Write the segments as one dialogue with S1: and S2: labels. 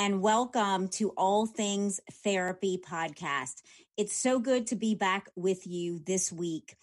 S1: and welcome to All Things Therapy podcast. It's so good to be back with you this week.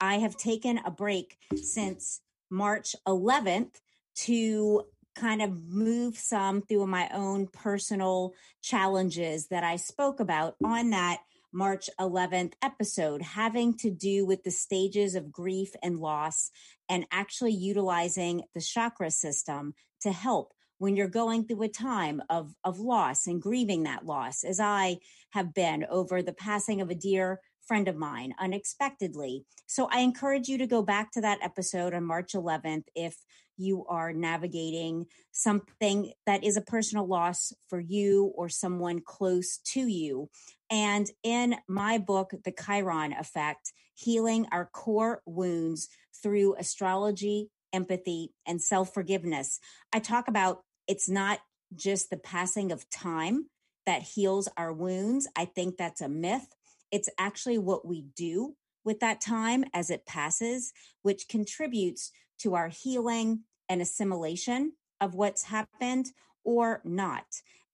S1: I have taken a break since March 11th to kind of move some through my own personal challenges that I spoke about on that March 11th episode, having to do with the stages of grief and loss and actually utilizing the chakra system to help when you're going through a time of, of loss and grieving that loss, as I have been over the passing of a dear friend of mine unexpectedly. So I encourage you to go back to that episode on March 11th if you are navigating something that is a personal loss for you or someone close to you. And in my book, The Chiron Effect, Healing Our Core Wounds Through Astrology, Empathy, and Self Forgiveness, I talk about it's not just the passing of time that heals our wounds. I think that's a myth. It's actually what we do with that time as it passes, which contributes to our healing and assimilation of what's happened or not.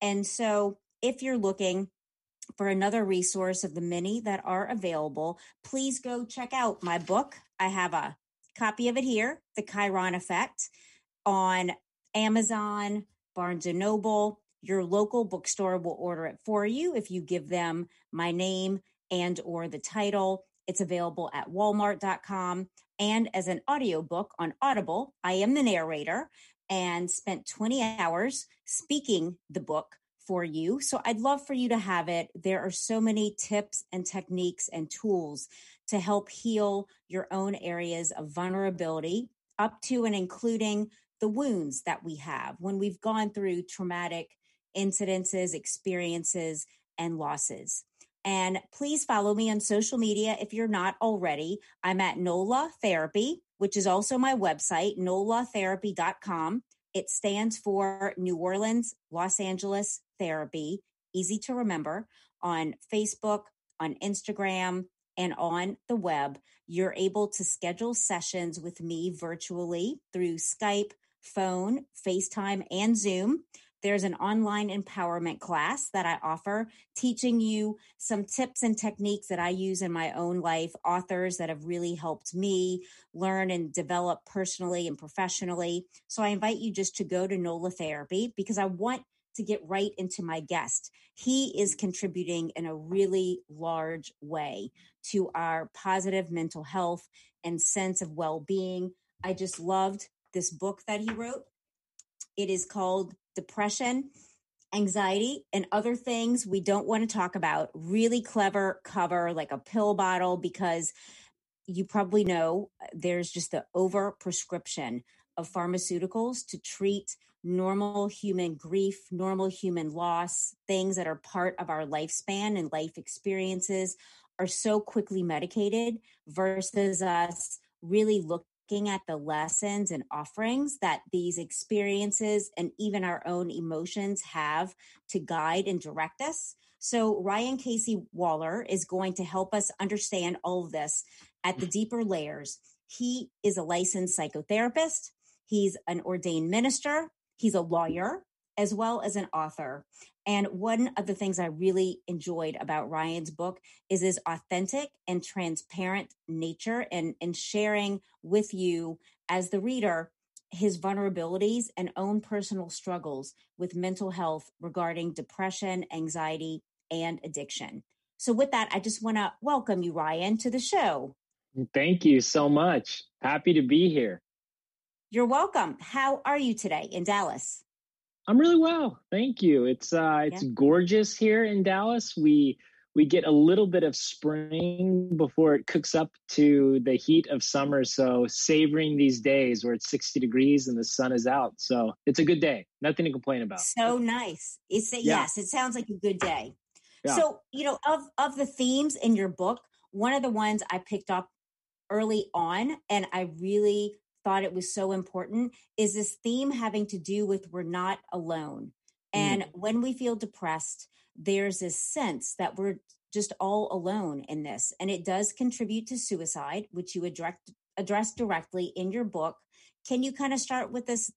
S1: And so if you're looking for another resource of the many that are available, please go check out my book. I have a copy of it here, The Chiron Effect, on Amazon, Barnes and Noble. Your local bookstore will order it for you if you give them my name and or the title. It's available at walmart.com and as an audiobook on Audible. I am the narrator and spent 20 hours speaking the book for you. So I'd love for you to have it. There are so many tips and techniques and tools to help heal your own areas of vulnerability up to and including the wounds that we have when we've gone through traumatic incidences, experiences, and losses. And please follow me on social media if you're not already. I'm at NOLA Therapy, which is also my website, nolatherapy.com. It stands for New Orleans, Los Angeles Therapy. Easy to remember on Facebook, on Instagram, and on the web. You're able to schedule sessions with me virtually through Skype, phone, FaceTime, and Zoom. There's an online empowerment class that I offer, teaching you some tips and techniques that I use in my own life, authors that have really helped me learn and develop personally and professionally. So I invite you just to go to NOLA Therapy because I want to get right into my guest. He is contributing in a really large way to our positive mental health and sense of well being. I just loved this book that he wrote. It is called Depression, Anxiety, and Other Things We Don't Want to Talk About. Really clever cover, like a pill bottle, because you probably know uh, there's just the over prescription of pharmaceuticals to treat normal human grief, normal human loss, things that are part of our lifespan and life experiences are so quickly medicated versus us really looking at the lessons and offerings that these experiences and even our own emotions have to guide and direct us. So, Ryan Casey Waller is going to help us understand all of this at the deeper layers. He is a licensed psychotherapist, he's an ordained minister, he's a lawyer, as well as an author. And one of the things I really enjoyed about Ryan's book is his authentic and transparent nature and, and sharing with you as the reader his vulnerabilities and own personal struggles with mental health regarding depression, anxiety, and addiction. So, with that, I just want to welcome you, Ryan, to the show.
S2: Thank you so much. Happy to be here.
S1: You're welcome. How are you today in Dallas?
S2: I'm really well, thank you. It's uh, it's yeah. gorgeous here in Dallas. We we get a little bit of spring before it cooks up to the heat of summer. So savoring these days where it's 60 degrees and the sun is out. So it's a good day. Nothing to complain about.
S1: So nice. It's a, yeah. yes, it sounds like a good day. Yeah. So, you know, of of the themes in your book, one of the ones I picked up early on and I really thought it was so important is this theme having to do with we're not alone. And mm. when we feel depressed, there's this sense that we're just all alone in this. And it does contribute to suicide, which you address, address directly in your book. Can you kind of start with this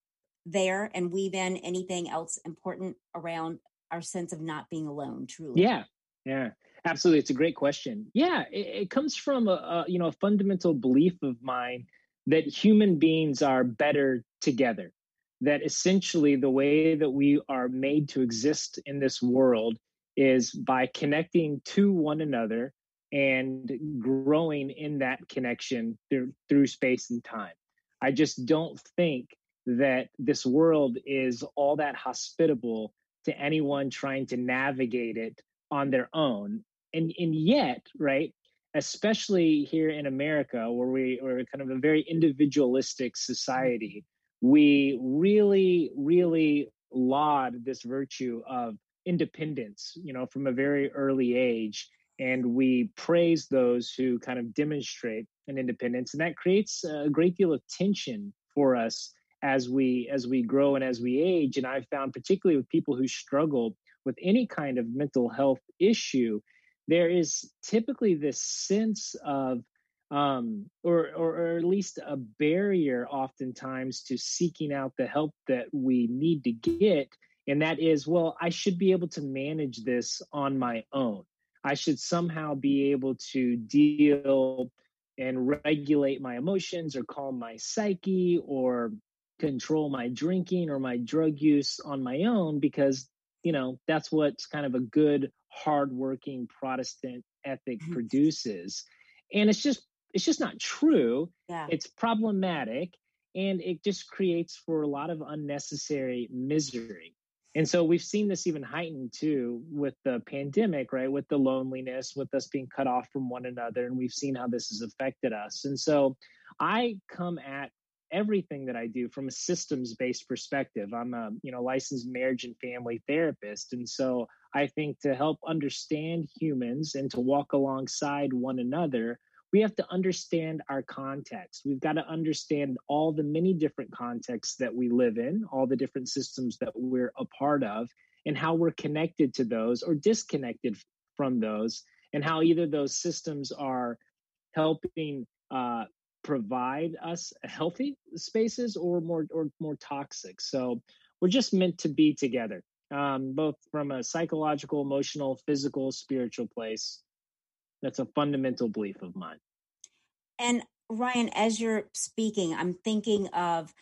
S1: there and weave in anything else important around our sense of not being alone truly?
S2: Yeah. Yeah. Absolutely. It's a great question. Yeah. It, it comes from a, a, you know, a fundamental belief of mine that human beings are better together that essentially the way that we are made to exist in this world is by connecting to one another and growing in that connection through, through space and time. I just don't think that this world is all that hospitable to anyone trying to navigate it on their own. And and yet, right, especially here in America, where we are kind of a very individualistic society, we really, really laud this virtue of independence, you know, from a very early age. And we praise those who kind of demonstrate an independence. And that creates a great deal of tension for us as we as we grow and as we age. And I've found particularly with people who struggle with any kind of mental health issue, there is typically this sense of um, or, or, or at least a barrier oftentimes to seeking out the help that we need to get and that is well i should be able to manage this on my own. I should somehow be able to deal and regulate my emotions or calm my psyche or control my drinking or my drug use on my own because you know that's what's kind of a good hardworking protestant ethic mm-hmm. produces and it's just it's just not true yeah. it's problematic and it just creates for a lot of unnecessary misery and so we've seen this even heightened too with the pandemic, right? With the loneliness, with us being cut off from one another. And we've seen how this has affected us. And so I come at everything that I do from a systems based perspective. I'm a, you know, licensed marriage and family therapist. And so I think to help understand humans and to walk alongside one another, we have to understand our context. We've got to understand all the many different contexts that we live in, all the different systems that we're a part of, and how we're connected to those or disconnected from those, and how either those systems are helping uh, provide us healthy spaces or more or more toxic. So we're just meant to be together, um, both from a psychological, emotional, physical, spiritual place. That's a fundamental belief of mine.
S1: And Ryan, as you're speaking, I'm thinking of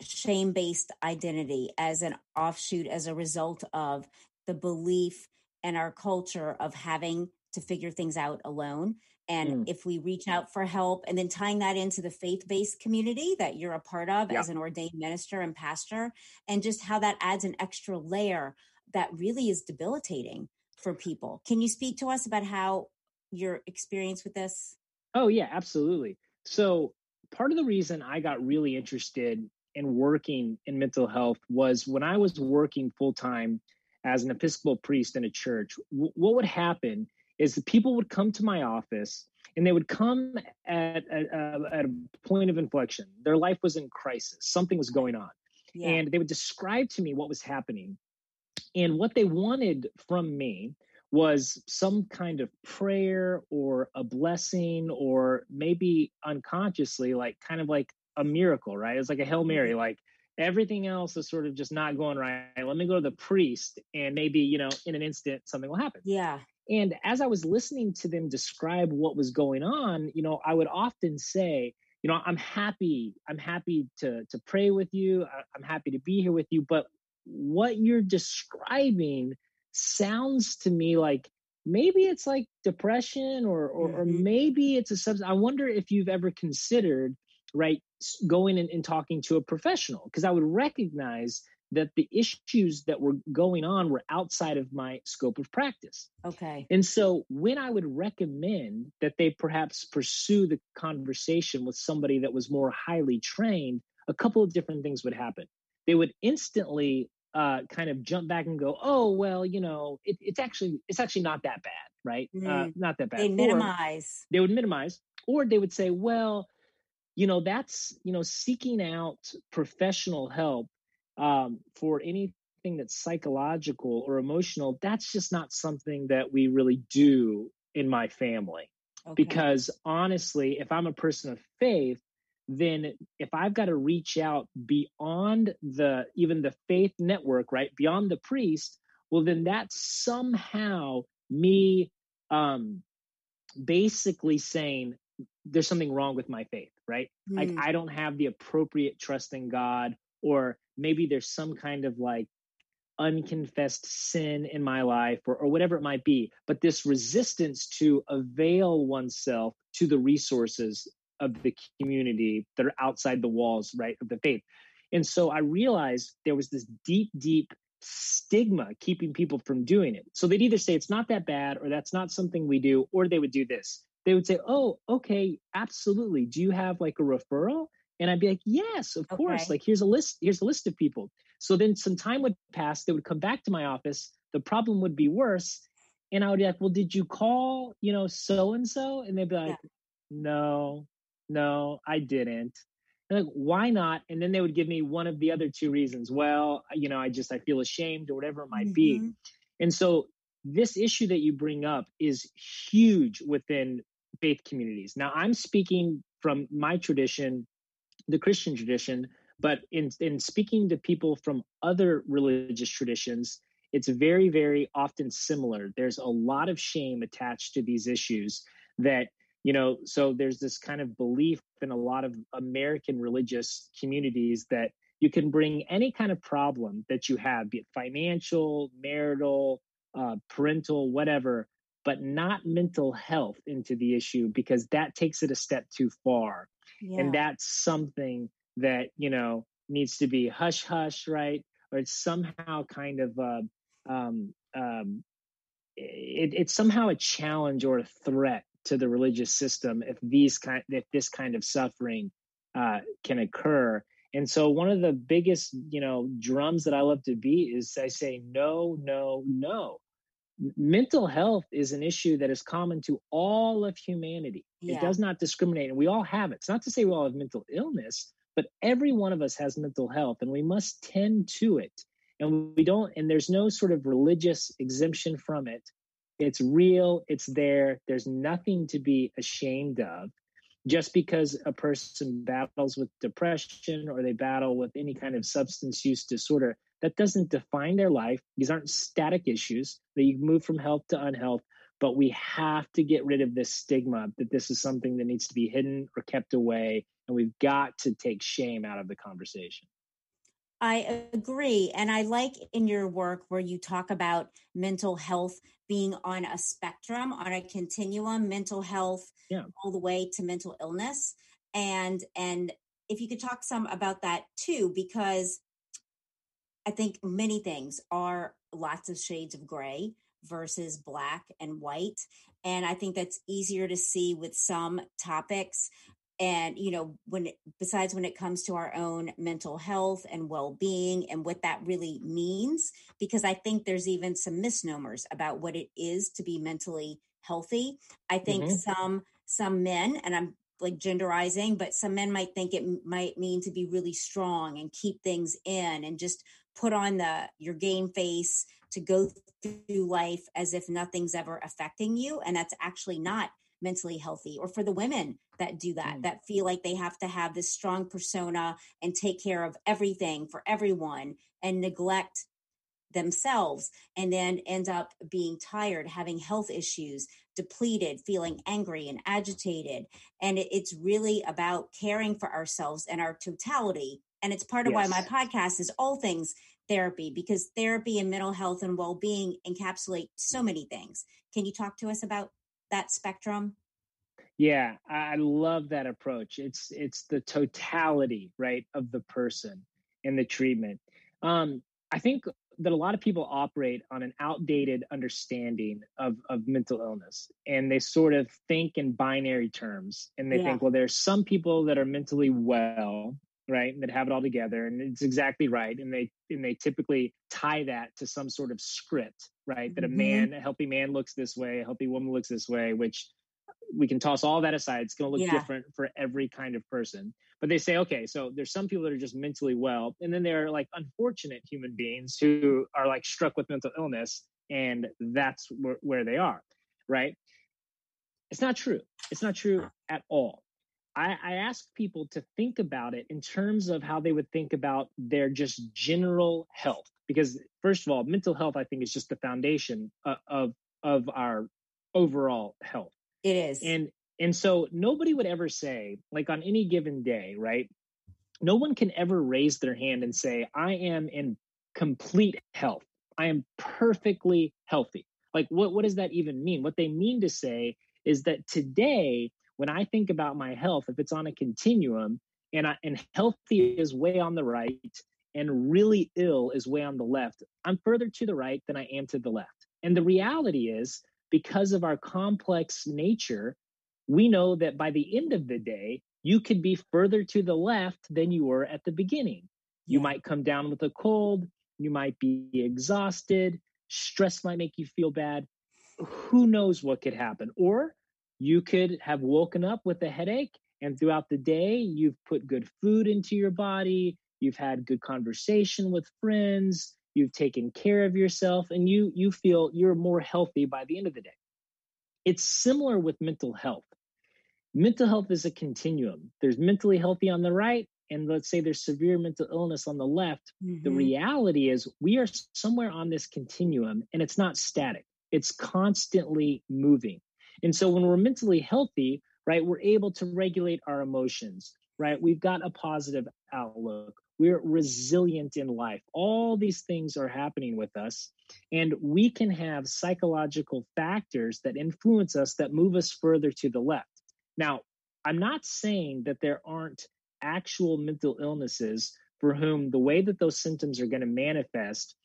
S1: shame based identity as an offshoot, as a result of the belief and our culture of having to figure things out alone. And mm. if we reach out for help and then tying that into the faith based community that you're a part of yeah. as an ordained minister and pastor, and just how that adds an extra layer that really is debilitating for people. Can you speak to us about how your experience with this?
S2: Oh, yeah, absolutely. So, part of the reason I got really interested in working in mental health was when I was working full time as an Episcopal priest in a church, w- what would happen is that people would come to my office and they would come at, at, uh, at a point of inflection. Their life was in crisis, something was going on. Yeah. And they would describe to me what was happening. And what they wanted from me was some kind of prayer or a blessing or maybe unconsciously like kind of like a miracle right it's like a hail mary mm-hmm. like everything else is sort of just not going right let me go to the priest and maybe you know in an instant something will happen
S1: yeah
S2: and as i was listening to them describe what was going on you know i would often say you know i'm happy i'm happy to to pray with you i'm happy to be here with you but what you're describing sounds to me like maybe it's like depression or or, mm-hmm. or maybe it's a substance. I wonder if you've ever considered right going in and talking to a professional because I would recognize that the issues that were going on were outside of my scope of practice.
S1: Okay.
S2: And so when I would recommend that they perhaps pursue the conversation with somebody that was more highly trained, a couple of different things would happen. They would instantly uh, kind of jump back and go, oh well, you know, it, it's actually it's actually not that bad, right? Uh, mm. Uh, not that bad.
S1: They minimize.
S2: They would minimize, or they would say, well, you know, that's you know, seeking out professional help um, for anything that's psychological or emotional. That's just not something that we really do in my family. Okay. Because honestly, if I'm a person of faith, then if I've got to reach out beyond the even the faith network, right, beyond the priest, well, then that's somehow me um, basically saying there's something wrong with my faith, right? Mm. Like I don't have the appropriate trust in God, or maybe there's some kind of like unconfessed sin in my life or, or whatever it might be but this resistance to avail oneself to the resources of the community that are outside the walls, right, of the faith. And so I realized there was this deep, deep stigma keeping people from doing it. So they'd either say it's not that bad or that's not something we do, or they would do this. They would say, Oh, okay, absolutely. Do you have like a referral? And I'd be like, Yes, of okay. course. Like here's a list, here's a list of people. So then some time would pass, they would come back to my office, the problem would be worse. And I would be like, Well, did you call, you know, so and so? And they'd be like, yeah. No, no, I didn't. And like, why not? And then they would give me one of the other two reasons. Well, you know, I just I feel ashamed or whatever it might mm-hmm. be. And so this issue that you bring up is huge within faith communities. Now, I'm speaking from my tradition, the Christian tradition, but in in speaking to people from other religious traditions, it's very very often similar. There's a lot of shame attached to these issues that you know so there's this kind of belief in a lot of american religious communities that you can bring any kind of problem that you have be it financial marital uh, parental whatever but not mental health into the issue because that takes it a step too far yeah. and that's something that you know needs to be hush hush right or it's somehow kind of uh, um, um, it, it's somehow a challenge or a threat to the religious system if these kind if this kind of suffering uh, can occur. And so one of the biggest, you know, drums that I love to beat is I say no, no, no. Mental health is an issue that is common to all of humanity. Yeah. It does not discriminate, and we all have it. It's not to say we all have mental illness, but every one of us has mental health, and we must tend to it. And we don't, and there's no sort of religious exemption from it. It's real, it's there. There's nothing to be ashamed of. Just because a person battles with depression or they battle with any kind of substance use disorder, that doesn't define their life. These aren't static issues that you move from health to unhealth. But we have to get rid of this stigma that this is something that needs to be hidden or kept away. And we've got to take shame out of the conversation.
S1: I agree. And I like in your work where you talk about mental health being on a spectrum, on a continuum, mental health yeah. all the way to mental illness. And and if you could talk some about that too, because I think many things are lots of shades of gray versus black and white. And I think that's easier to see with some topics and you know when besides when it comes to our own mental health and well-being and what that really means because i think there's even some misnomers about what it is to be mentally healthy i think mm-hmm. some some men and i'm like genderizing but some men might think it might mean to be really strong and keep things in and just put on the your game face to go through life as if nothing's ever affecting you and that's actually not mentally healthy or for the women that do that mm. that feel like they have to have this strong persona and take care of everything for everyone and neglect themselves and then end up being tired having health issues depleted feeling angry and agitated and it's really about caring for ourselves and our totality and it's part of yes. why my podcast is all things therapy because therapy and mental health and well-being encapsulate so many things can you talk to us about that spectrum?
S2: Yeah, I love that approach. It's it's the totality, right, of the person and the treatment. Um, I think that a lot of people operate on an outdated understanding of, of mental illness and they sort of think in binary terms and they yeah. think well there's some people that are mentally well right, And that have it all together, and it's exactly right, and they and they typically tie that to some sort of script, right? Mm-hmm. That a mm-hmm. man, a healthy man looks this way, a healthy woman looks this way, which we can toss all that aside. It's going to look yeah. different for every kind of person. But they say, okay, so there's some people that are just mentally well, and then there are like unfortunate human beings who are like struck with mental illness, and that's where, where they are, right? It's not true. It's not true at all. I, I ask people to think about it in terms of how they would think about their just general health. Because first of all, mental health, I think, is just the foundation of of, of our overall health.
S1: It is.
S2: And and so nobody would ever say, like on any given day, right? No one can ever raise their hand and say, I am in complete health. I am perfectly healthy. Like what, what does that even mean? What they mean to say is that today when I think about my health, if it's on a continuum and I, and healthy is way on the right and really ill is way on the left, I'm further to the right than I am to the left. And the reality is because of our complex nature, we know that by the end of the day, you could be further to the left than you were at the beginning. You might come down with a cold, you might be exhausted, stress might make you feel bad. Who knows what could happen? Or you could have woken up with a headache, and throughout the day, you've put good food into your body, you've had good conversation with friends, you've taken care of yourself, and you you feel you're more healthy by the end of the day. It's similar with mental health. Mental health is a continuum. There's mentally healthy on the right, and let's say there's severe mental illness on the left. Mm-hmm. The reality is we are somewhere on this continuum, and it's not static. It's constantly moving. And so when we're mentally healthy, right, we're able to regulate our emotions, right? We've got a positive outlook. We're resilient in life. All these things are happening with us. And we can have psychological factors that influence us that move us further to the left. Now, I'm not saying that there aren't actual mental illnesses for whom the way that those symptoms are going to manifest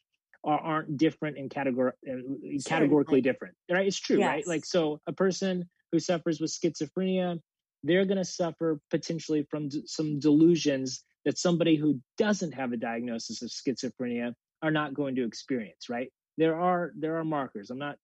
S2: are, aren't different and categor- uh, categorically different right it's true yes. right like so a person who suffers with schizophrenia they're going to suffer potentially from d- some delusions that somebody who doesn't have a diagnosis of schizophrenia are not going to experience right there are there are markers i'm not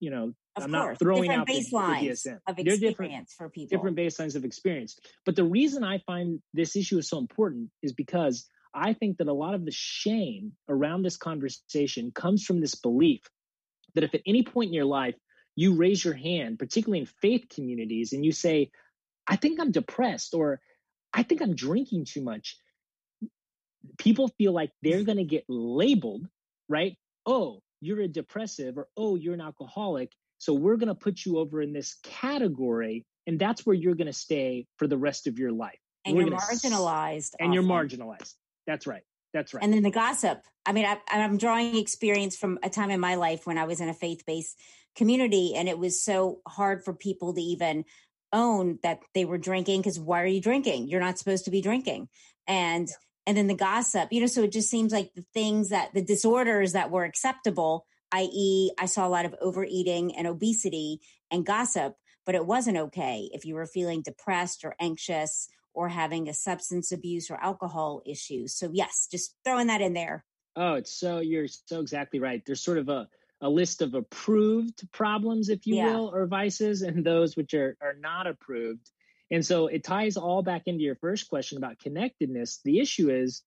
S2: you know
S1: of
S2: i'm
S1: course.
S2: not throwing
S1: different
S2: out
S1: baselines
S2: the, the DSM.
S1: of experience
S2: different,
S1: for people
S2: different baselines of experience but the reason i find this issue is so important is because I think that a lot of the shame around this conversation comes from this belief that if at any point in your life you raise your hand, particularly in faith communities, and you say, I think I'm depressed or I think I'm drinking too much, people feel like they're going to get labeled, right? Oh, you're a depressive or oh, you're an alcoholic. So we're going to put you over in this category. And that's where you're going to stay for the rest of your life.
S1: And we're you're marginalized.
S2: S- and you're marginalized. That's right. That's right.
S1: And then the gossip. I mean, I, I'm drawing experience from a time in my life when I was in a faith based community, and it was so hard for people to even own that they were drinking because why are you drinking? You're not supposed to be drinking. And yeah. and then the gossip, you know, so it just seems like the things that the disorders that were acceptable, i.e., I saw a lot of overeating and obesity and gossip, but it wasn't okay if you were feeling depressed or anxious or having a substance abuse or alcohol issue. So yes, just throwing that in there.
S2: Oh, it's so you're so exactly right. There's sort of a a list of approved problems, if you yeah. will, or vices, and those which are are not approved. And so it ties all back into your first question about connectedness. The issue is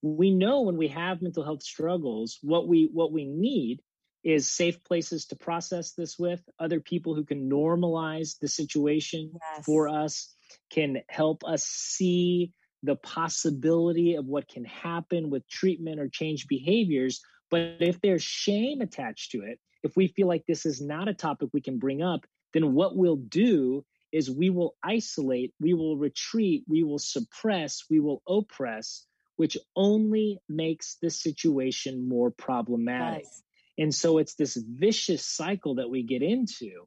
S2: we know when we have mental health struggles, what we what we need is safe places to process this with, other people who can normalize the situation yes. for us, can help us see the possibility of what can happen with treatment or change behaviors. But if there's shame attached to it, if we feel like this is not a topic we can bring up, then what we'll do is we will isolate, we will retreat, we will suppress, we will oppress, which only makes the situation more problematic. And so it's this vicious cycle that we get into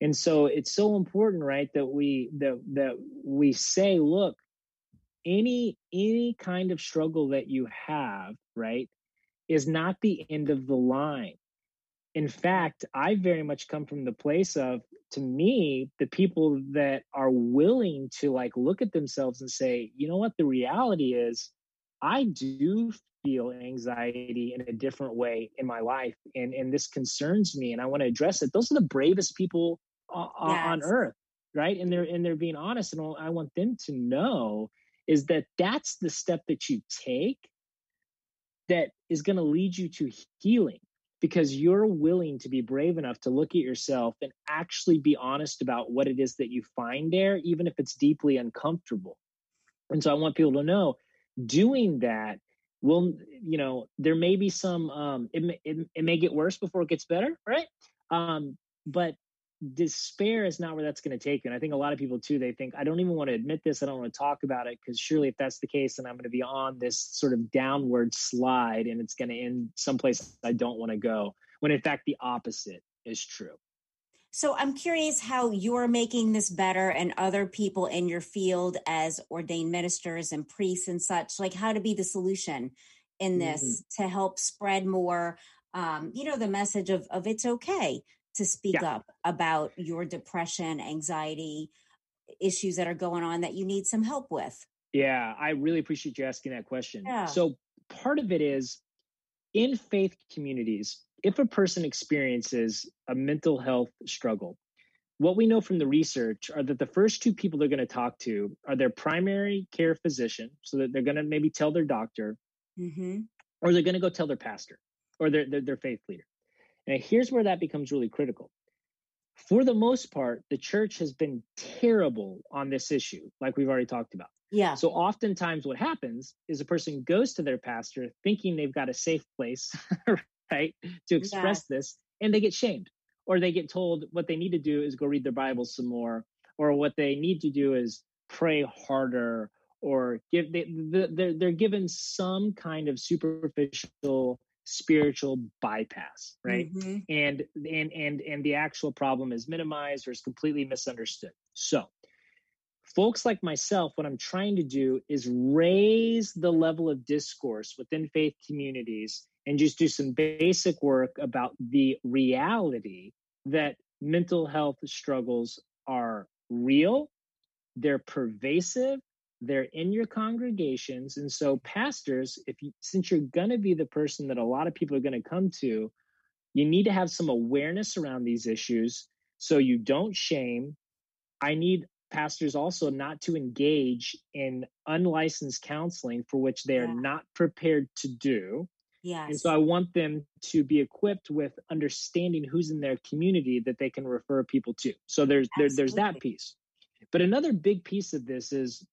S2: and so it's so important right that we that that we say look any any kind of struggle that you have right is not the end of the line in fact, I very much come from the place of, to me, the people that are willing to like look at themselves and say, you know what, the reality is, I do feel anxiety in a different way in my life, and and this concerns me, and I want to address it. Those are the bravest people on, yes. on earth, right? And they're and they're being honest, and I want them to know is that that's the step that you take that is going to lead you to healing because you're willing to be brave enough to look at yourself and actually be honest about what it is that you find there, even if it's deeply uncomfortable. And so I want people to know doing that will, you know, there may be some, um, it, it, it may get worse before it gets better, right? Um, but despair is not where that's going to take you. And I think a lot of people too, they think, I don't even want to admit this. I don't want to talk about it because surely if that's the case, then I'm going to be on this sort of downward slide and it's going to end someplace I don't want to go. When in fact, the opposite is true.
S1: So I'm curious how you're making this better and other people in your field as ordained ministers and priests and such, like how to be the solution in this mm-hmm. to help spread more um, you know, the message of of it's okay to speak yeah. up about your depression, anxiety, issues that are going on that you need some help with?
S2: Yeah, I really appreciate you asking that question. Yeah. So, part of it is in faith communities, if a person experiences a mental health struggle, what we know from the research are that the first two people they're going to talk to are their primary care physician, so that they're going to maybe tell their doctor, mm-hmm. or they're going to go tell their pastor or their, their, their faith leader. Now, here's where that becomes really critical. For the most part, the church has been terrible on this issue, like we've already talked about.
S1: Yeah.
S2: So oftentimes what happens is a person goes to their pastor thinking they've got a safe place, right, to express yeah. this, and they get shamed. Or they get told what they need to do is go read their Bible some more, or what they need to do is pray harder, or give they, they're, they're given some kind of superficial spiritual bypass right mm-hmm. and and and and the actual problem is minimized or is completely misunderstood so folks like myself what i'm trying to do is raise the level of discourse within faith communities and just do some basic work about the reality that mental health struggles are real they're pervasive they're in your congregations and so pastors if you since you're going to be the person that a lot of people are going to come to you need to have some awareness around these issues so you don't shame i need pastors also not to engage in unlicensed counseling for which they are yeah. not prepared to do
S1: Yes.
S2: And so I want them to be equipped with understanding who's in their community that they can refer people to. So there's there, there's that piece. But another big piece of this is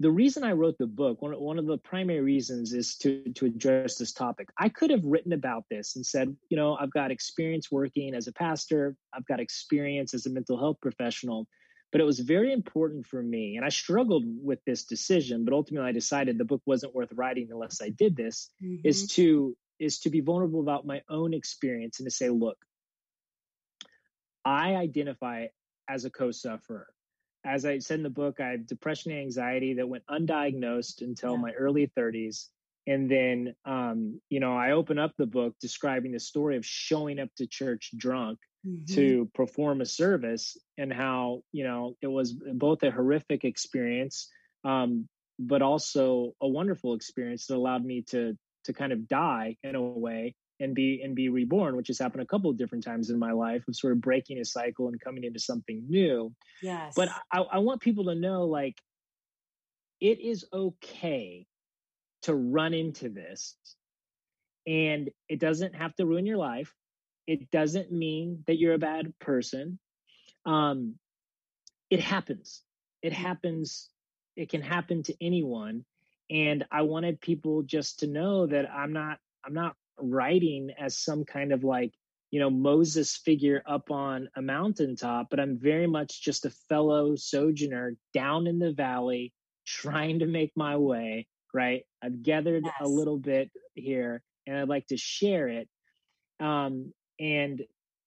S2: the reason I wrote the book, one, one of the primary reasons is to, to address this topic. I could have written about this and said, you know, I've got experience working as a pastor, I've got experience as a mental health professional, but it was very important for me. And I struggled with this decision, but ultimately I decided the book wasn't worth writing unless I did this, mm-hmm. is to is to be vulnerable about my own experience and to say, look, I identify as a co-sufferer as I said in the book, I have depression and anxiety that went undiagnosed until yeah. my early 30s. And then, um, you know, I open up the book describing the story of showing up to church drunk mm-hmm. to perform a service and how, you know, it was both a horrific experience, um, but also a wonderful experience that allowed me to to kind of die in a way and be and be reborn which has happened a couple of different times in my life of sort of breaking a cycle and coming into something new.
S1: Yes.
S2: But I, I want people to know like it is okay to run into this and it doesn't have to ruin your life. It doesn't mean that you're a bad person. Um it happens. It mm. happens it can happen to anyone and i wanted people just to know that i'm not i'm not writing as some kind of like you know moses figure up on a mountaintop but i'm very much just a fellow sojourner down in the valley trying to make my way right i've gathered yes. a little bit here and i'd like to share it um, and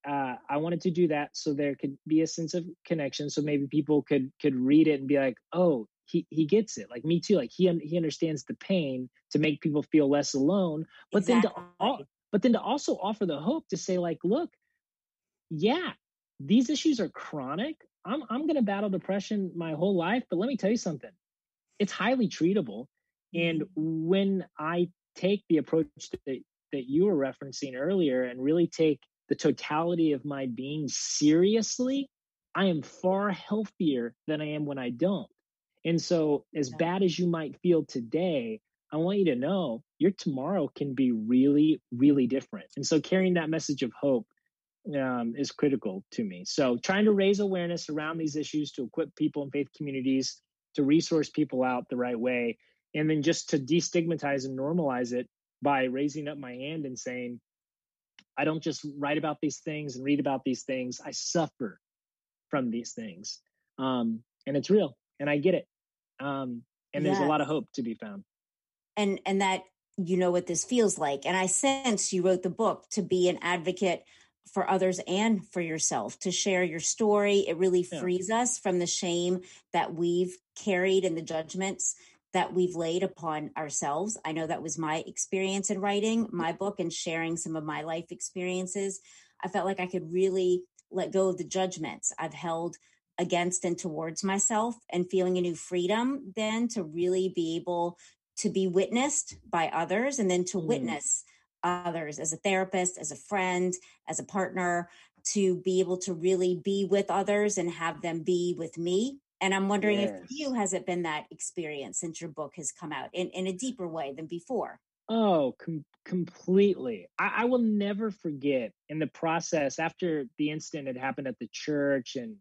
S2: uh, i wanted to do that so there could be a sense of connection so maybe people could could read it and be like oh he he gets it like me too like he he understands the pain to make people feel less alone but exactly. then to but then to also offer the hope to say like look yeah these issues are chronic i'm i'm going to battle depression my whole life but let me tell you something it's highly treatable and mm-hmm. when i take the approach that that you were referencing earlier and really take the totality of my being seriously i am far healthier than i am when i don't and so as bad as you might feel today I want you to know your tomorrow can be really, really different. And so carrying that message of hope um, is critical to me. So trying to raise awareness around these issues to equip people in faith communities to resource people out the right way, and then just to destigmatize and normalize it by raising up my hand and saying, I don't just write about these things and read about these things. I suffer from these things. Um, and it's real and I get it. Um, and there's a lot of hope to be found.
S1: And and that you know what this feels like. And i sense you wrote the book to be an advocate for others and for yourself to share your story. It really yeah. frees us from the shame that we've carried and the judgments that we've laid upon ourselves. I know that was my experience in writing my book and sharing some of my life experiences. I felt like i could really let go of the judgments i've held against and towards myself and feeling a new freedom then to really be able to be witnessed by others and then to mm. witness others as a therapist, as a friend, as a partner, to be able to really be with others and have them be with me. And I'm wondering yes. if you, has it been that experience since your book has come out in, in a deeper way than before?
S2: Oh, com- completely. I-, I will never forget in the process after the incident had happened at the church and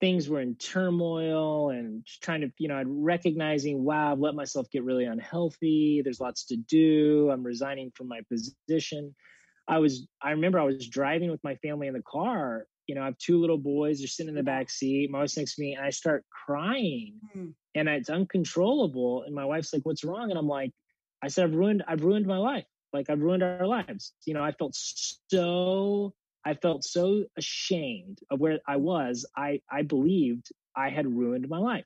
S2: things were in turmoil and trying to, you know, I'd recognizing, wow, I've let myself get really unhealthy. There's lots to do. I'm resigning from my position. I was, I remember I was driving with my family in the car. You know, I have two little boys. They're sitting in the back seat. My wife's next to me, and I start crying, mm. and it's uncontrollable. And my wife's like, "What's wrong?" And I'm like, "I said I've ruined, I've ruined my life. Like I've ruined our lives. You know, I felt so I felt so ashamed of where I was. I, I believed I had ruined my life.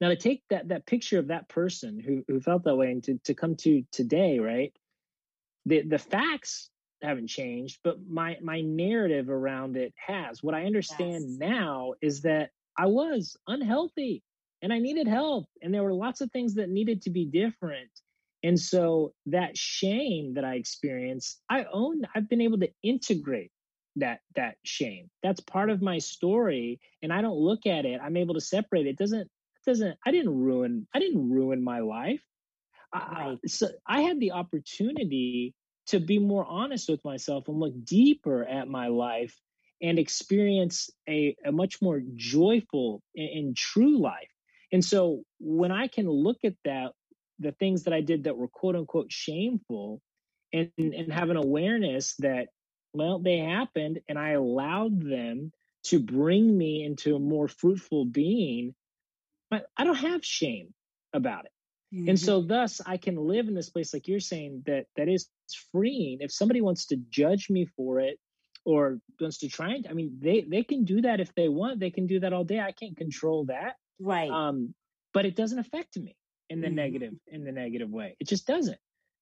S2: Now to take that that picture of that person who who felt that way and to, to come to today, right? The the facts haven't changed, but my my narrative around it has. What I understand yes. now is that I was unhealthy and I needed help and there were lots of things that needed to be different and so that shame that I experienced, I own, I've been able to integrate that that shame. That's part of my story. And I don't look at it. I'm able to separate it. it doesn't it doesn't I didn't ruin I didn't ruin my life. Right. I, so I had the opportunity to be more honest with myself and look deeper at my life and experience a, a much more joyful and, and true life. And so when I can look at that the things that I did that were quote unquote shameful and, and have an awareness that, well, they happened and I allowed them to bring me into a more fruitful being. But I don't have shame about it. Mm-hmm. And so thus I can live in this place like you're saying that that is freeing. If somebody wants to judge me for it or wants to try and I mean they they can do that if they want. They can do that all day. I can't control that.
S1: Right.
S2: Um but it doesn't affect me in the mm-hmm. negative in the negative way. It just doesn't.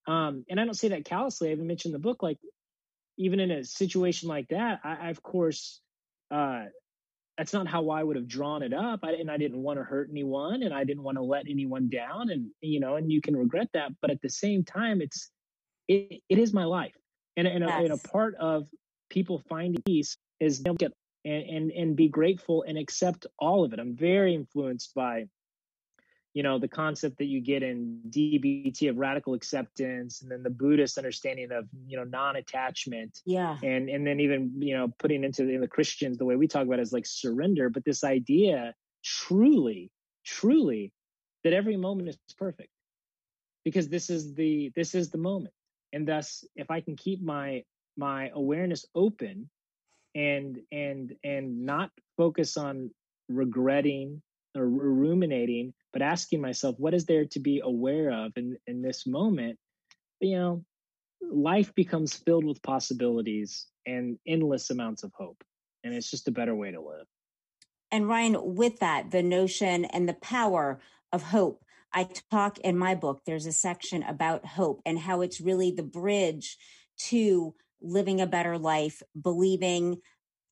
S2: Um, and I don't say that callously. I even mentioned the book, like even in a situation like that, I, I of course, uh, that's not how I would have drawn it up. I, and I didn't want to hurt anyone, and I didn't want to let anyone down. And you know, and you can regret that, but at the same time, it's it, it is my life, and and, yes. a, and a part of people finding peace is they'll get and, and and be grateful and accept all of it. I'm very influenced by you know the concept that you get in dbt of radical acceptance and then the buddhist understanding of you know non-attachment
S1: yeah.
S2: and and then even you know putting into in the christians the way we talk about it is like surrender but this idea truly truly that every moment is perfect because this is the this is the moment. And thus if i can keep my my awareness open and and and not focus on regretting Uh, or ruminating, but asking myself, what is there to be aware of in, in this moment? You know, life becomes filled with possibilities and endless amounts of hope. And it's just a better way to live.
S1: And Ryan, with that, the notion and the power of hope, I talk in my book, there's a section about hope and how it's really the bridge to living a better life, believing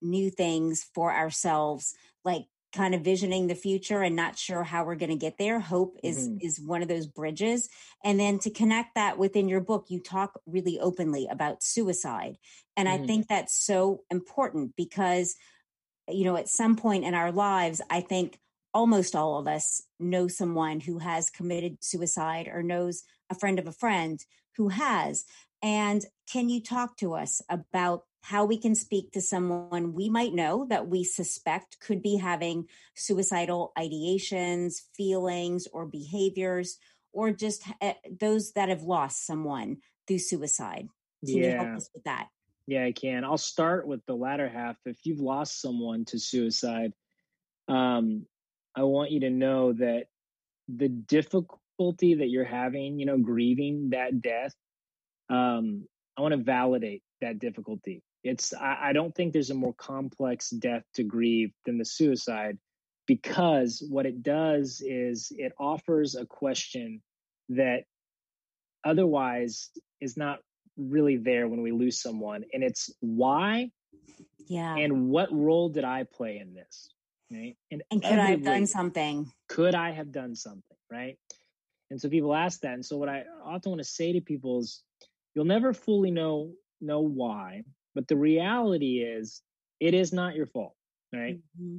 S1: new things for ourselves, like kind of visioning the future and not sure how we're going to get there hope is mm-hmm. is one of those bridges and then to connect that within your book you talk really openly about suicide and mm-hmm. i think that's so important because you know at some point in our lives i think almost all of us know someone who has committed suicide or knows a friend of a friend who has and can you talk to us about how we can speak to someone we might know that we suspect could be having suicidal ideations, feelings, or behaviors, or just uh, those that have lost someone through suicide. Can yeah. you help us with that?
S2: Yeah, I can. I'll start with the latter half. If you've lost someone to suicide, um, I want you to know that the difficulty that you're having, you know, grieving that death, um, I want to validate that difficulty it's I, I don't think there's a more complex death to grieve than the suicide because what it does is it offers a question that otherwise is not really there when we lose someone and it's why
S1: yeah.
S2: and what role did i play in this right?
S1: And, and could i have done something?
S2: could i have done something right? And so people ask that and so what i often want to say to people is you'll never fully know know why but the reality is, it is not your fault, right? Mm-hmm.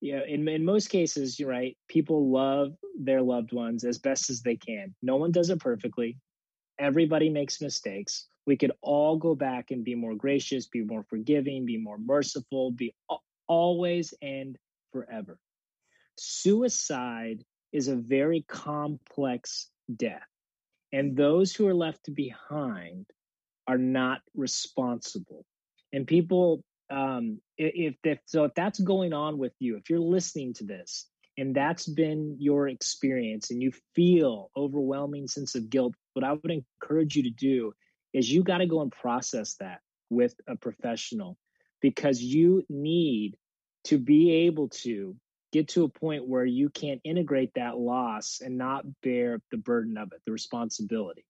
S2: Yeah, in, in most cases, you're right. People love their loved ones as best as they can. No one does it perfectly. Everybody makes mistakes. We could all go back and be more gracious, be more forgiving, be more merciful, be always and forever. Suicide is a very complex death. And those who are left behind are not responsible. And people, um, if, if so, if that's going on with you, if you're listening to this and that's been your experience and you feel overwhelming sense of guilt, what I would encourage you to do is you got to go and process that with a professional because you need to be able to get to a point where you can't integrate that loss and not bear the burden of it, the responsibility.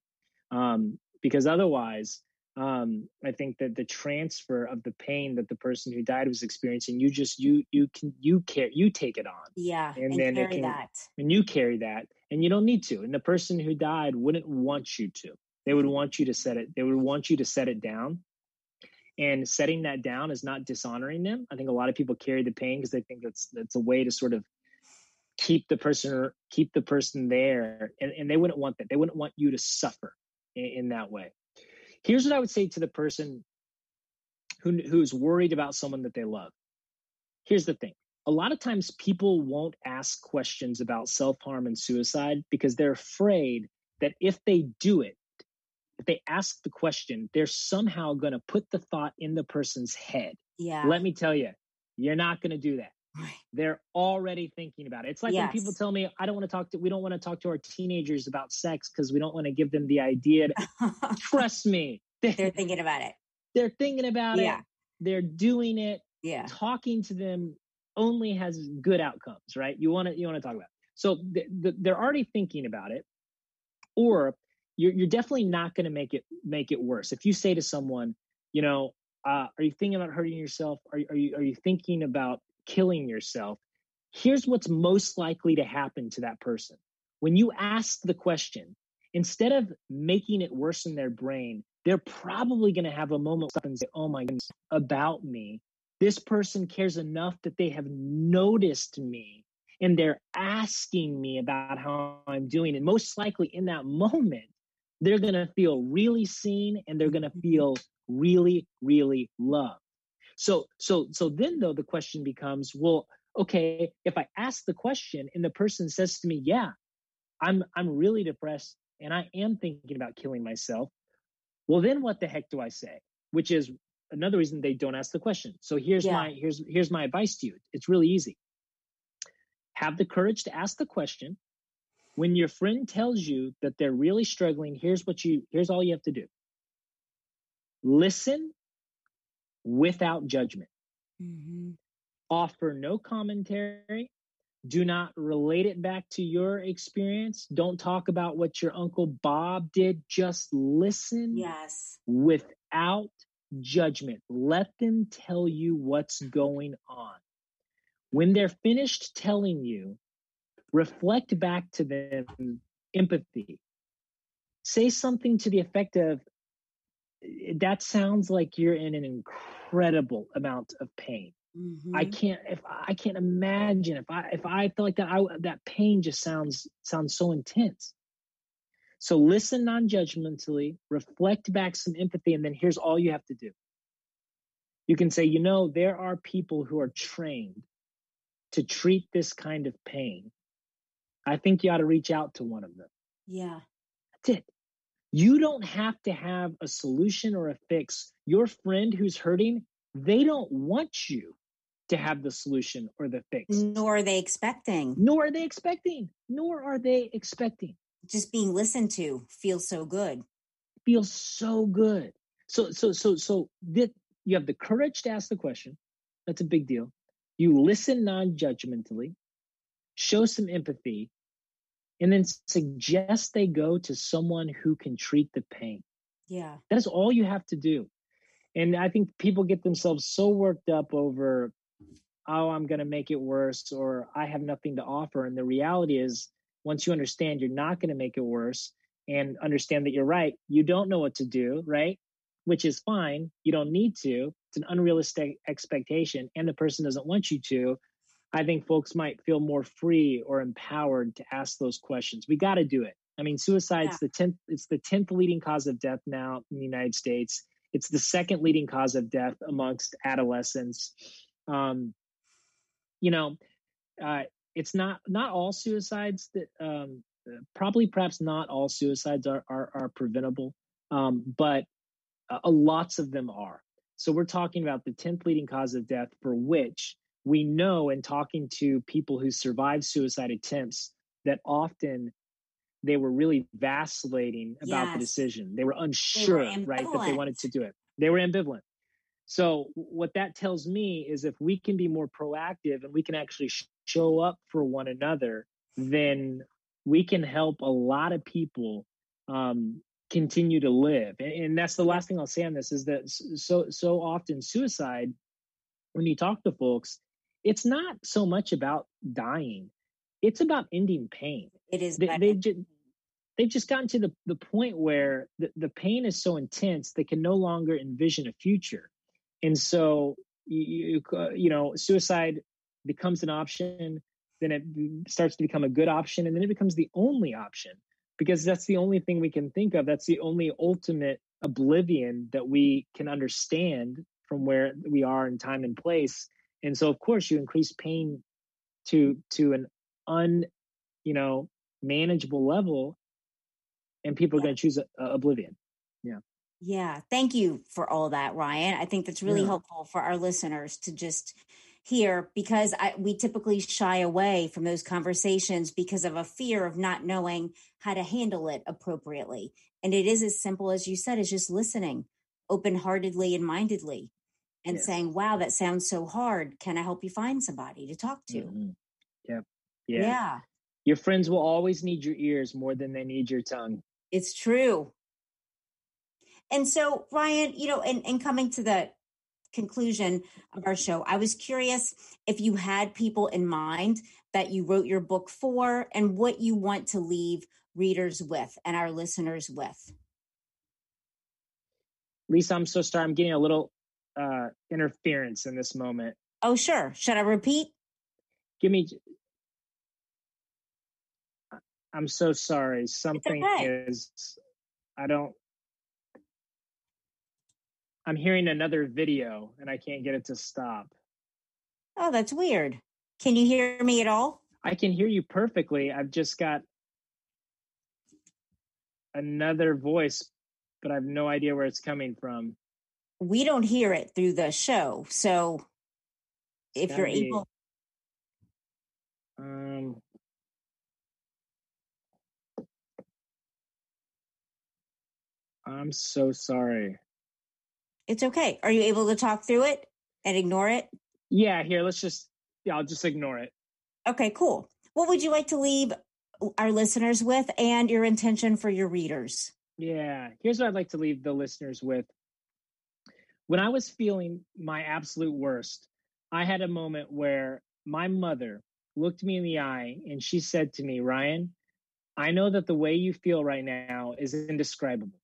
S2: Um, because otherwise, um, I think that the transfer of the pain that the person who died was experiencing, you just you you can you care you take it on.
S1: Yeah, and, and then carry can, that.
S2: And you carry that, and you don't need to. And the person who died wouldn't want you to. They would want you to set it. They would want you to set it down. And setting that down is not dishonoring them. I think a lot of people carry the pain because they think that's that's a way to sort of keep the person keep the person there, and, and they wouldn't want that. They wouldn't want you to suffer in, in that way. Here's what I would say to the person who, who's worried about someone that they love. Here's the thing a lot of times people won't ask questions about self harm and suicide because they're afraid that if they do it, if they ask the question, they're somehow going to put the thought in the person's head.
S1: Yeah.
S2: Let me tell you, you're not going to do that. They're already thinking about it. It's like yes. when people tell me, I don't want to talk to, we don't want to talk to our teenagers about sex because we don't want to give them the idea. To, trust me.
S1: They're thinking about it.
S2: They're thinking about yeah. it. They're doing it.
S1: Yeah.
S2: Talking to them only has good outcomes, right? You want to, you want to talk about. It. So th- th- they're already thinking about it. Or you're, you're definitely not going to make it, make it worse. If you say to someone, you know, uh, are you thinking about hurting yourself? Are, are you, are you thinking about killing yourself, here's what's most likely to happen to that person. When you ask the question, instead of making it worse in their brain, they're probably going to have a moment and say, Oh my goodness, about me. This person cares enough that they have noticed me and they're asking me about how I'm doing. And most likely in that moment, they're going to feel really seen and they're going to feel really, really loved. So so so then though the question becomes, well, okay, if I ask the question and the person says to me, yeah, I'm I'm really depressed and I am thinking about killing myself, well then what the heck do I say? Which is another reason they don't ask the question. So here's yeah. my here's here's my advice to you. It's really easy. Have the courage to ask the question. When your friend tells you that they're really struggling, here's what you here's all you have to do. Listen without judgment. Mm-hmm. Offer no commentary. Do not relate it back to your experience. Don't talk about what your Uncle Bob did. Just listen
S1: Yes.
S2: without judgment. Let them tell you what's going on. When they're finished telling you, reflect back to them empathy. Say something to the effect of, that sounds like you're in an incredible amount of pain. I
S1: Mhm.
S2: can't if I can't imagine if I if I feel like that I that pain just sounds sounds so intense. So listen non-judgmentally, reflect back some empathy, and then here's all you have to do. You can say, you know, there are people who are trained to treat this kind of pain. I think you ought to reach out to one of them.
S1: Yeah.
S2: That's it. You don't have to have a solution or a fix. Your friend who's hurting, they don't want you to have the solution or the fix.
S1: Nor are they expecting.
S2: Nor are they expecting. Nor are they expecting.
S1: Just being listened to feels so good.
S2: Feels so good. So so so so that you have the courage to ask the question. That's a big deal. You listen non-judgmentally, show some empathy, and then suggest they go to someone who can treat the pain.
S1: Yeah.
S2: That is all you have to do. And I think people get themselves so worked up over, oh, I'm going to make it worse or I have nothing to offer. And the reality is, once you understand you're not going to make it worse and understand that you're right, you don't know what to do, right? Which is fine. You don't need to. It's an unrealistic expectation and the person doesn't want you to. I think folks might feel more free or empowered to ask those questions. We got to do it. I mean, suicide's
S1: Yeah.
S2: the tenth. It's the tenth leading cause of death now in the United States. It's the second leading cause of death amongst adolescents. Um, you know, uh, it's not not all suicides that um, probably perhaps not all suicides are are, are preventable, um, but uh, lots of them are. So we're talking about the tenth leading cause of death for which we know in talking to people who survived suicide attempts that often they were really vacillating about the decision. They were unsure, right, that they wanted to do it. They were ambivalent. So what that tells me is if we can be more proactive and we can actually sh- show up for one another, then we can help a lot of people um, continue to live. And, and that's the last thing I'll say on this is that so so often suicide, when you talk to folks, it's not so much about dying; it's about ending pain
S1: It is.
S2: they,
S1: better.
S2: they just they've just gotten to the, the point where the, the pain is so intense they can no longer envision a future and so you, you uh, you know suicide becomes an option then it starts to become a good option and then it becomes the only option because that's the only thing we can think of that's the only ultimate oblivion that we can understand from where we are in time and place and so of course you increase pain to to an un you know manageable level and people are going to choose uh, oblivion
S1: Yeah, yeah thank you for all that, Ryan. I think that's really
S2: Yeah.
S1: helpful for our listeners to just hear because I, we typically shy away from those conversations because of a fear of not knowing how to handle it appropriately. And it is as simple as you said, is just listening open heartedly and mindedly and
S2: Yes.
S1: saying, wow, that sounds so hard. Can I help you find somebody to talk to?
S2: Mhm. Yep.
S1: Yeah.
S2: yeah your friends will always need your ears more than they need your tongue
S1: it's true. And so, Ryan, you know, in, in coming to the conclusion of our show, I was curious if you had people in mind that you wrote your book for and what you want to leave readers with and our listeners with.
S2: lisa i'm so sorry i'm getting a little uh interference in this moment
S1: Oh, sure. Should I repeat?
S2: give me i'm so sorry something
S1: okay.
S2: is i don't i'm hearing another video and i can't get it to stop
S1: Oh, that's weird. Can you hear me at all?
S2: I can hear you perfectly. I've just got another voice, but I have no idea where it's coming from.
S1: We don't hear it through the show. So if
S2: Gotta
S1: you're
S2: be-
S1: able,
S2: Um, I'm so sorry.
S1: it's okay. Are you able to talk through it and ignore it?
S2: Yeah, here, let's just, yeah, I'll just ignore it.
S1: Okay, cool. What would you like to leave our listeners with and your intention for your readers?
S2: Yeah, here's what I'd like to leave the listeners with. When I was feeling my absolute worst, I had a moment where my mother looked me in the eye and she said to me, Ryan, I know that the way you feel right now is indescribable.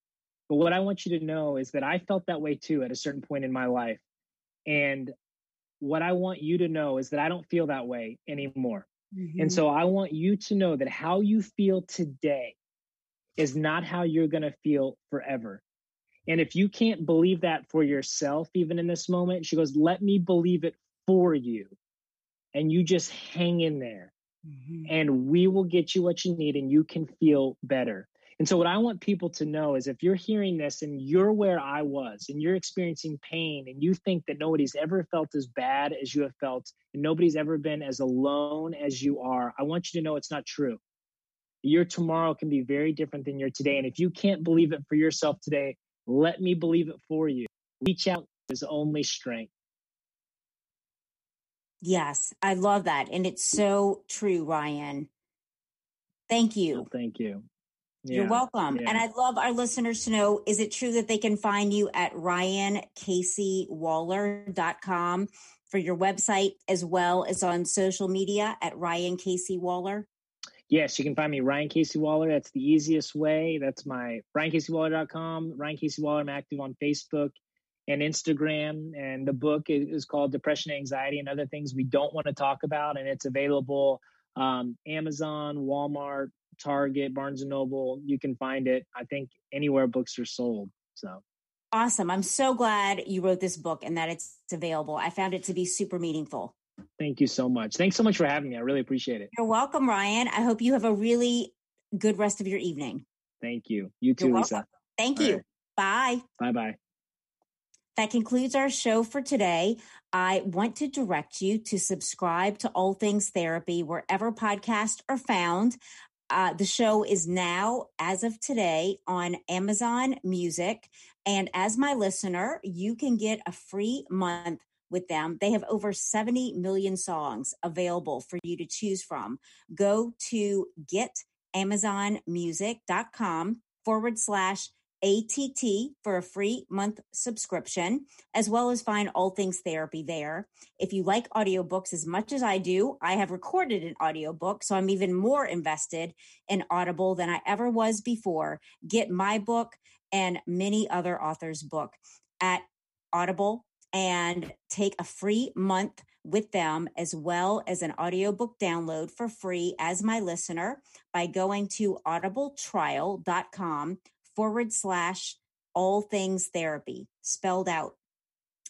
S2: But what I want you to know is that I felt that way too at a certain point in my life. And what I want you to know is that I don't feel that way anymore. Mm-hmm. And so I want you to know that how you feel today is not how you're going to feel forever. And if you can't believe that for yourself, even in this moment, she goes, let me believe it for you. And you just hang in there mm-hmm. and we will get you what you need and you can feel better. And so, what I want people to know is if you're hearing this and you're where I was and you're experiencing pain and you think that nobody's ever felt as bad as you have felt and nobody's ever been as alone as you are, I want you to know it's not true. Your tomorrow can be very different than your today. And if you can't believe it for yourself today, let me believe it for you. Reach out is only strength.
S1: Yes, I love that. And it's so true, Ryan. Thank oh, you.
S2: Oh, thank you.
S1: Yeah, You're welcome. Yeah. And I'd love our listeners to know is it true that they can find you at ryancaseywaller.com for your website as well as on social media at Ryan Casey Waller?
S2: Yes, you can find me Ryan Casey Waller. That's the easiest way. That's my ryancaseywaller.com. Ryan Casey Waller. I'm active on Facebook and Instagram. And the book is called Depression, Anxiety, and Other Things We Don't Want to Talk About. And it's available um, Amazon, Walmart, Target, Barnes and Noble. You can find it, I think, anywhere books are sold. So
S1: awesome. I'm so glad you wrote this book and that it's available. I found it to be super meaningful.
S2: Thank you so much. Thanks so much for having me. I really appreciate it.
S1: You're welcome, Ryan. I hope you have a really good rest of your evening.
S2: Thank you. You too, Lisa.
S1: Thank All you. Right.
S2: Bye. Bye bye.
S1: That concludes our show for today. I want to direct you to subscribe to All Things Therapy wherever podcasts are found. Uh, the show is now, as of today, on Amazon Music. And as my listener, you can get a free month with them. They have over 70 million songs available for you to choose from. Go to getamazonmusic.com forward slash ATT for a free month subscription, as well as find all things therapy there. If you like audiobooks as much as I do, I have recorded an audiobook, so I'm even more invested in Audible than I ever was before. Get my book and many other authors' book at Audible and take a free month with them as well as an audiobook download for free as my listener by going to audibletrial.com forward slash all things therapy spelled out.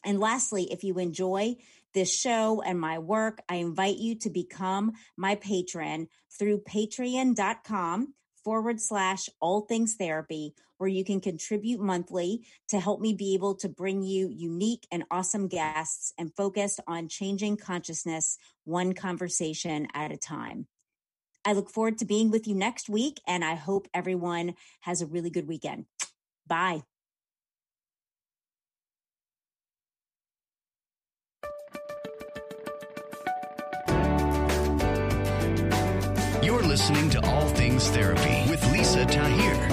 S1: And lastly, if you enjoy this show and my work, I invite you to become my patron through patreon.com forward slash all things therapy, where you can contribute monthly to help me be able to bring you unique and awesome guests and focused on changing consciousness one conversation at a time. I look forward to being with you next week, and I hope everyone has a really good weekend. Bye.
S3: Listening to All Things Therapy with Lisa Tahir.